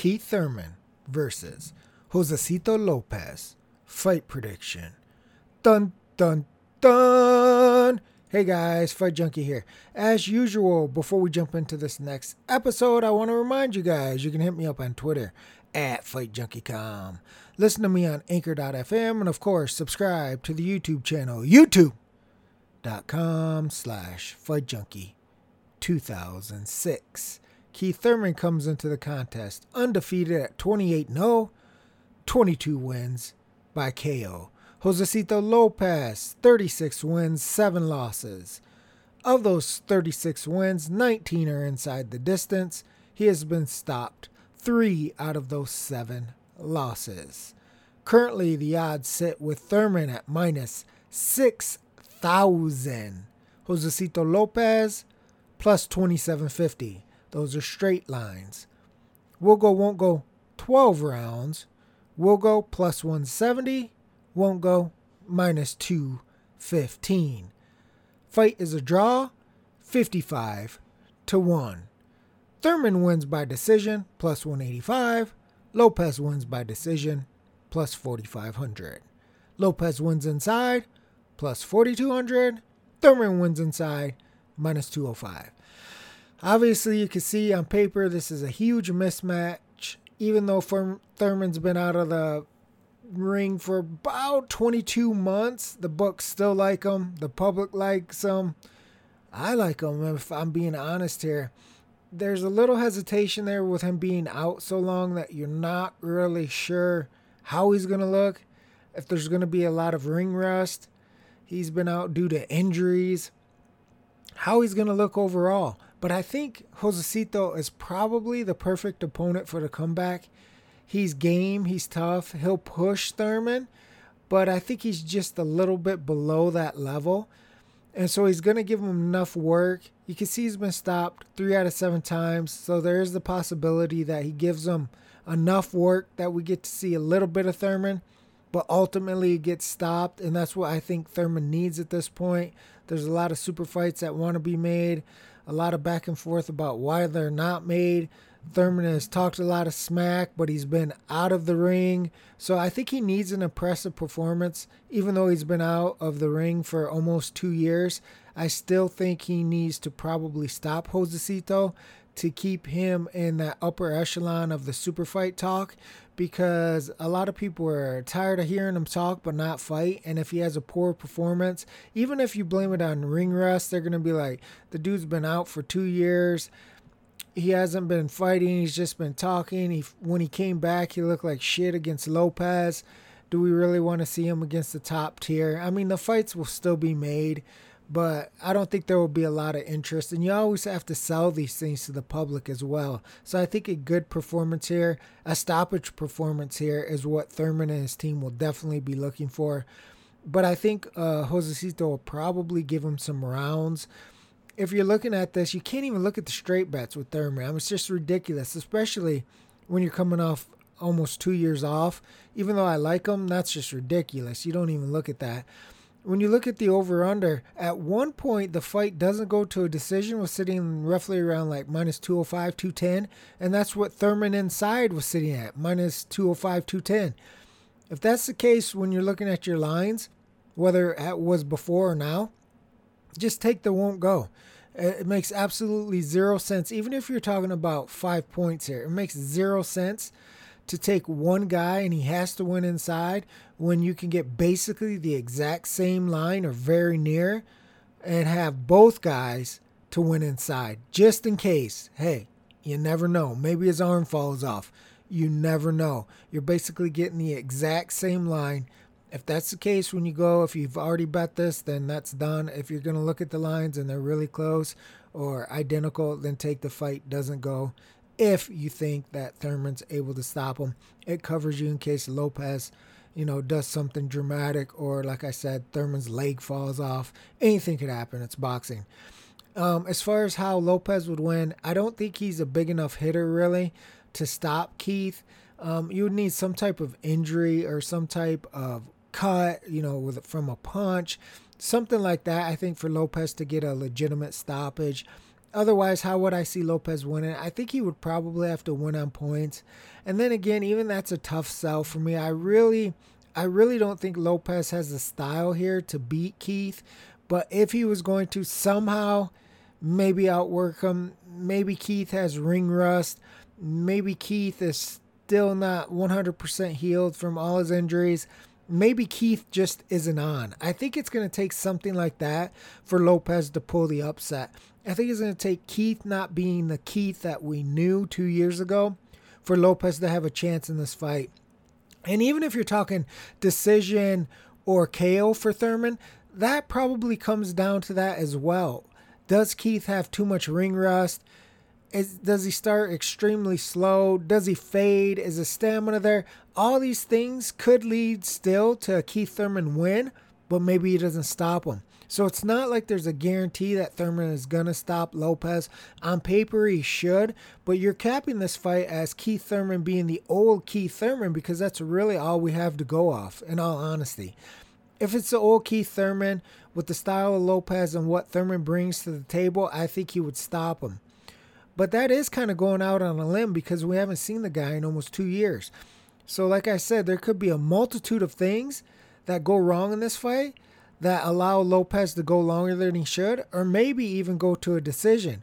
Keith Thurman versus Josesito Lopez. Fight prediction. Dun dun dun. Hey guys, Fight Junkie here. As usual, before we jump into this next episode, I want to remind you guys you can hit me up on Twitter at FightJunkieCom. Listen to me on Anchor.fm and of course subscribe to the YouTube channel YouTube.com slash FightJunkie 2006. Keith Thurman comes into the contest undefeated at 28 0, 22 wins by KO. Josesito Lopez, 36 wins, 7 losses. Of those 36 wins, 19 are inside the distance. He has been stopped 3 out of those 7 losses. Currently, the odds sit with Thurman at minus 6,000. Josesito Lopez plus 2750. Those are straight lines. We'll go, won't go 12 rounds. We'll go plus 170 won't go minus 215. Fight is a draw, 55 to 1. Thurman wins by decision, plus 185. Lopez wins by decision, plus 4500. Lopez wins inside, plus 4200. Thurman wins inside, minus 205. Obviously, you can see on paper this is a huge mismatch. Even though Thurman's been out of the ring for about 22 months. The books still like him. The public likes him. I like him, if I'm being honest here. There's a little hesitation there with him being out so long that you're not really sure how he's going to look. If there's going to be a lot of ring rust, he's been out due to injuries, how he's going to look overall. But I think Josesito is probably the perfect opponent for the comeback He's game, he's tough, he'll push Thurman, but I think he's just a little bit below that level. And so he's going to give him enough work. You can see he's been stopped three out of seven times. So there is the possibility that he gives him enough work that we get to see a little bit of Thurman, but ultimately it gets stopped. And that's what I think Thurman needs at this point. There's a lot of super fights that want to be made, a lot of back and forth about why they're not made. Thurman has talked a lot of smack, but he's been out of the ring. So I think he needs an impressive performance, even though he's been out of the ring for almost two years. I still think he needs to probably stop Josesito to keep him in that upper echelon of the super fight talk because a lot of people are tired of hearing him talk but not fight. And if he has a poor performance, even if you blame it on ring rust, they're going to be like, the dude's been out for two years he hasn't been fighting. He's just been talking. He when he came back, he looked like shit against Lopez. Do we really want to see him against the top tier? I mean, the fights will still be made, but I don't think there will be a lot of interest. And you always have to sell these things to the public as well. So I think a good performance here, a stoppage performance here, is what Thurman and his team will definitely be looking for. But I think uh, Josesito will probably give him some rounds if you're looking at this, you can't even look at the straight bets with Thurman. I mean, it's just ridiculous, especially when you're coming off almost two years off. Even though I like him, that's just ridiculous. You don't even look at that. When you look at the over under, at one point the fight doesn't go to a decision, was sitting roughly around like minus 205, 210. And that's what Thurman inside was sitting at, minus 205, 210. If that's the case when you're looking at your lines, whether it was before or now, just take the won't go. Uh, it makes absolutely zero sense. Even if you're talking about five points here, it makes zero sense to take one guy and he has to win inside when you can get basically the exact same line or very near and have both guys to win inside just in case. Hey, you never know. Maybe his arm falls off. You never know. You're basically getting the exact same line if that's the case when you go, if you've already bet this, then that's done. If you're going to look at the lines and they're really close or identical, then take the fight doesn't go. If you think that Thurman's able to stop him, it covers you in case Lopez, you know, does something dramatic or, like I said, Thurman's leg falls off. Anything could happen. It's boxing. Um, as far as how Lopez would win, I don't think he's a big enough hitter really to stop Keith. Um, you would need some type of injury or some type of cut, you know, with from a punch, something like that. I think for Lopez to get a legitimate stoppage. Otherwise, how would I see Lopez winning? I think he would probably have to win on points. And then again, even that's a tough sell for me. I really I really don't think Lopez has the style here to beat Keith. But if he was going to somehow maybe outwork him, maybe Keith has ring rust, maybe Keith is still not 100% healed from all his injuries. Maybe Keith just isn't on. I think it's going to take something like that for Lopez to pull the upset. I think it's going to take Keith not being the Keith that we knew two years ago for Lopez to have a chance in this fight. And even if you're talking decision or KO for Thurman, that probably comes down to that as well. Does Keith have too much ring rust? Is, does he start extremely slow? Does he fade? Is his stamina there? All these things could lead still to a Keith Thurman win, but maybe he doesn't stop him. So it's not like there's a guarantee that Thurman is going to stop Lopez. On paper, he should, but you're capping this fight as Keith Thurman being the old Keith Thurman because that's really all we have to go off, in all honesty. If it's the old Keith Thurman with the style of Lopez and what Thurman brings to the table, I think he would stop him. But that is kind of going out on a limb because we haven't seen the guy in almost two years. So, like I said, there could be a multitude of things that go wrong in this fight that allow Lopez to go longer than he should, or maybe even go to a decision.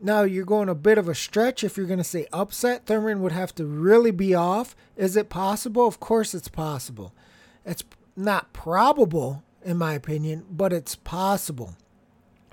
Now, you're going a bit of a stretch if you're going to say upset. Thurman would have to really be off. Is it possible? Of course, it's possible. It's not probable, in my opinion, but it's possible.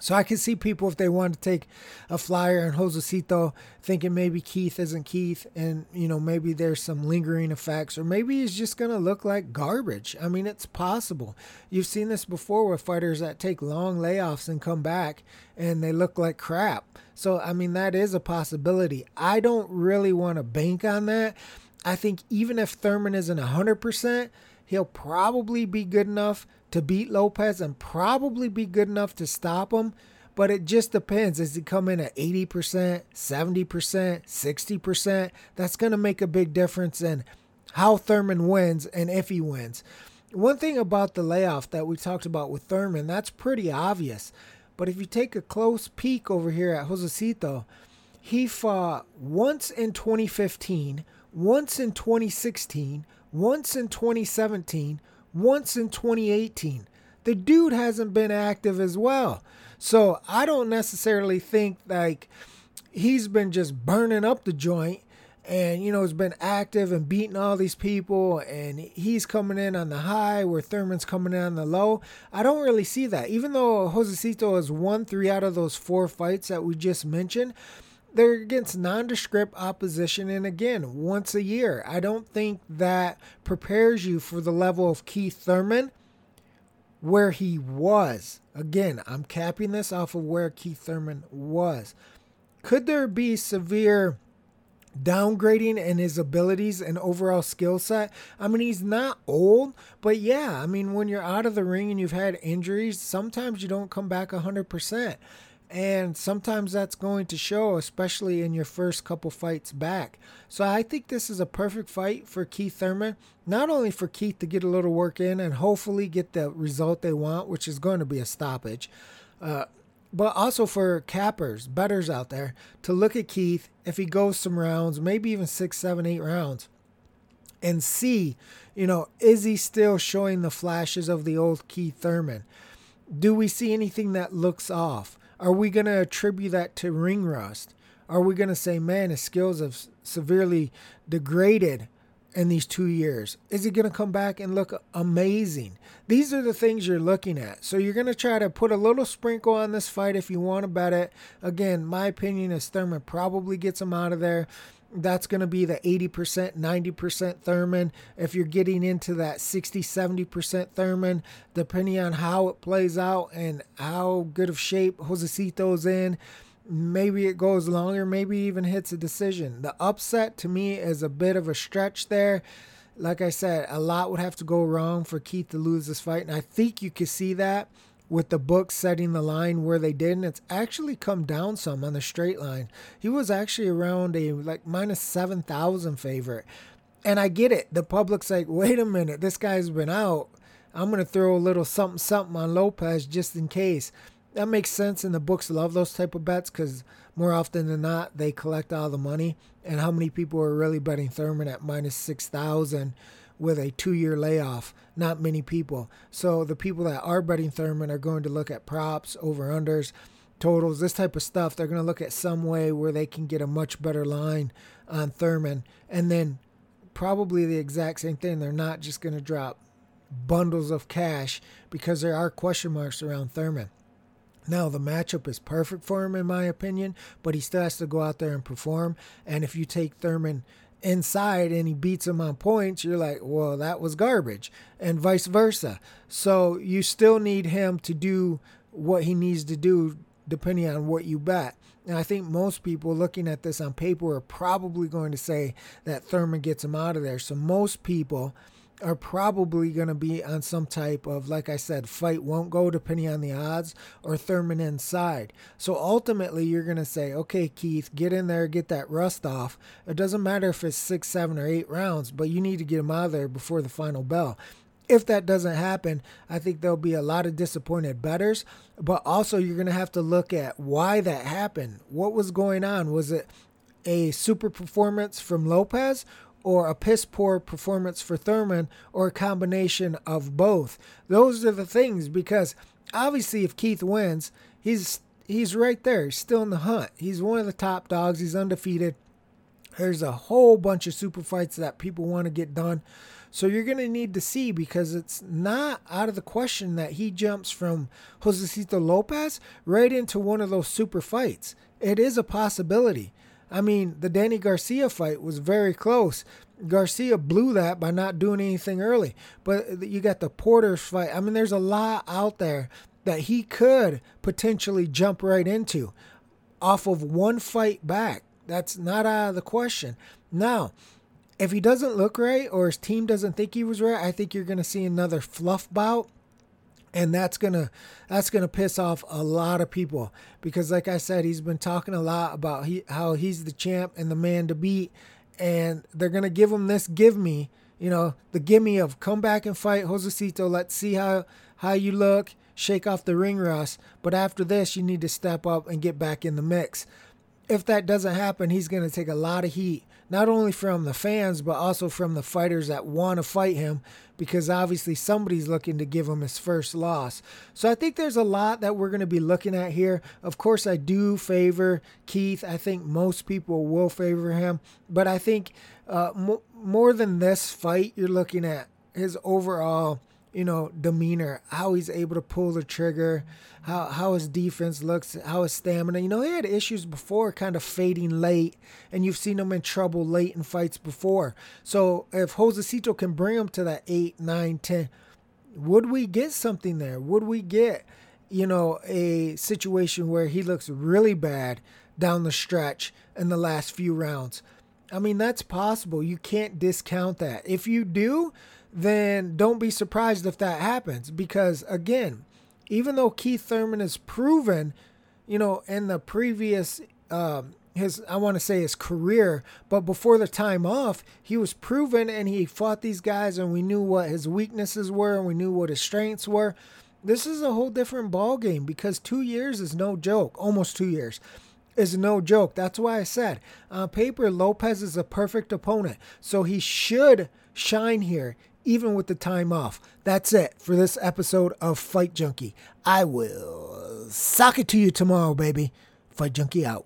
So I can see people if they want to take a flyer and Josesito thinking maybe Keith isn't Keith and you know maybe there's some lingering effects or maybe he's just going to look like garbage. I mean it's possible. You've seen this before with fighters that take long layoffs and come back and they look like crap. So I mean that is a possibility. I don't really want to bank on that. I think even if Thurman isn't 100%, he'll probably be good enough to beat Lopez and probably be good enough to stop him. But it just depends. Does he come in at 80%, 70%, 60%? That's going to make a big difference in how Thurman wins and if he wins. One thing about the layoff that we talked about with Thurman, that's pretty obvious. But if you take a close peek over here at Josesito, he fought once in 2015, once in 2016, once in 2017, once in 2018. The dude hasn't been active as well. So I don't necessarily think like he's been just burning up the joint and you know has been active and beating all these people and he's coming in on the high where Thurman's coming in on the low. I don't really see that. Even though Josesito has won three out of those four fights that we just mentioned, they're against nondescript opposition and again once a year i don't think that prepares you for the level of keith thurman where he was again i'm capping this off of where keith thurman was could there be severe downgrading in his abilities and overall skill set. I mean, he's not old, but yeah, I mean, when you're out of the ring and you've had injuries, sometimes you don't come back 100%. And sometimes that's going to show, especially in your first couple fights back. So I think this is a perfect fight for Keith Thurman. Not only for Keith to get a little work in and hopefully get the result they want, which is going to be a stoppage, uh, but also for cappers, betters out there, to look at Keith if he goes some rounds, maybe even six, seven, eight rounds, and see, you know, is he still showing the flashes of the old Keith Thurman? Do we see anything that looks off? Are we going to attribute that to ring rust? Are we going to say, man, his skills have severely degraded in these two years? Is he going to come back and look amazing? These are the things you're looking at. So you're going to try to put a little sprinkle on this fight if you want bet it. Again, my opinion is Thurman probably gets him out of there that's going to be the 80%, 90% Thurman. If you're getting into that 60, 70% Thurman, depending on how it plays out and how good of shape Josesito's in, maybe it goes longer, maybe even hits a decision. The upset to me is a bit of a stretch there. Like I said, a lot would have to go wrong for Keith to lose this fight, and I think you can see that with the book setting the line where they did, and it's actually come down some on the straight line. He was actually around a like minus 7,000 favorite. And I get it. The public's like, wait a minute, this guy's been out. I'm going to throw a little something something on Lopez just in case. that makes sense. And the books love those type of bets because more often than not, they collect all the money. And how many people are really betting Thurman at minus 6,000 with a two year layoff? Not many people. So the people that are betting Thurman are going to look at props, over unders, totals, this type of stuff. They're going to look at some way where they can get a much better line on Thurman. And then probably the exact same thing. They're not just going to drop bundles of cash because there are question marks around Thurman. Now, the matchup is perfect for him, in my opinion, but he still has to go out there and perform. And if you take Thurman inside and he beats him on points, you're like, well, that was garbage, and vice versa. So you still need him to do what he needs to do depending on what you bet. And I think most people looking at this on paper are probably going to say that Thurman gets him out of there. So most people are probably going to be on some type of, like I said, fight won't go depending on the odds or Thurman inside. So ultimately, you're going to say, okay, Keith, get in there, get that rust off. It doesn't matter if it's six, seven, or eight rounds, but you need to get him out of there before the final bell. If that doesn't happen, I think there'll be a lot of disappointed betters, but also you're going to have to look at why that happened. What was going on? Was it a super performance from Lopez or a piss poor performance for Thurman or a combination of both. Those are the things because obviously if Keith wins, he's he's right there. He's still in the hunt. He's one of the top dogs. He's undefeated. There's a whole bunch of super fights that people want to get done. So you're going to need to see because it's not out of the question that he jumps from Josesito Lopez right into one of those super fights. It is a possibility. I mean, the Danny Garcia fight was very close. Garcia blew that by not doing anything early. But you got the Porter's fight. I mean, there's a lot out there that he could potentially jump right into off of one fight back. That's not out of the question. Now, if he doesn't look right or his team doesn't think he was right, I think you're going to see another fluff bout and that's gonna that's gonna piss off a lot of people because like i said he's been talking a lot about he, how he's the champ and the man to beat. And they're gonna give him this give me you know the gimme of come back and fight josesito. Let's see how how you look. Shake off the ring rust but after this you need to step up and get back in the mix if that doesn't happen he's gonna take a lot of heat not only from the fans, but also from the fighters that want to fight him because obviously somebody's looking to give him his first loss. So I think there's a lot that we're going to be looking at here. Of course, I do favor Keith. I think most people will favor him, but I think uh, more than this fight, you're looking at his overall you know, demeanor, how he's able to pull the trigger, how how his defense looks, how his stamina. You know, he had issues before, kind of fading late, and you've seen him in trouble late in fights before. So if Josesito can bring him to that eight, nine, ten, would we get something there? Would we get, you know, a situation where he looks really bad down the stretch in the last few rounds? I mean, that's possible. You can't discount that. If you do, then don't be surprised if that happens. Because again, even though Keith Thurman has proven, you know, in the previous, uh, his, I want to say his career, but before the time off, he was proven and he fought these guys and we knew what his weaknesses were and we knew what his strengths were. This is a whole different ball game because two years is no joke, almost two years is no joke. That's why I said on paper Lopez is a perfect opponent. So he should shine here even with the time off. That's it for this episode of Fight Junkie. I will sock it to you tomorrow, baby. Fight Junkie out.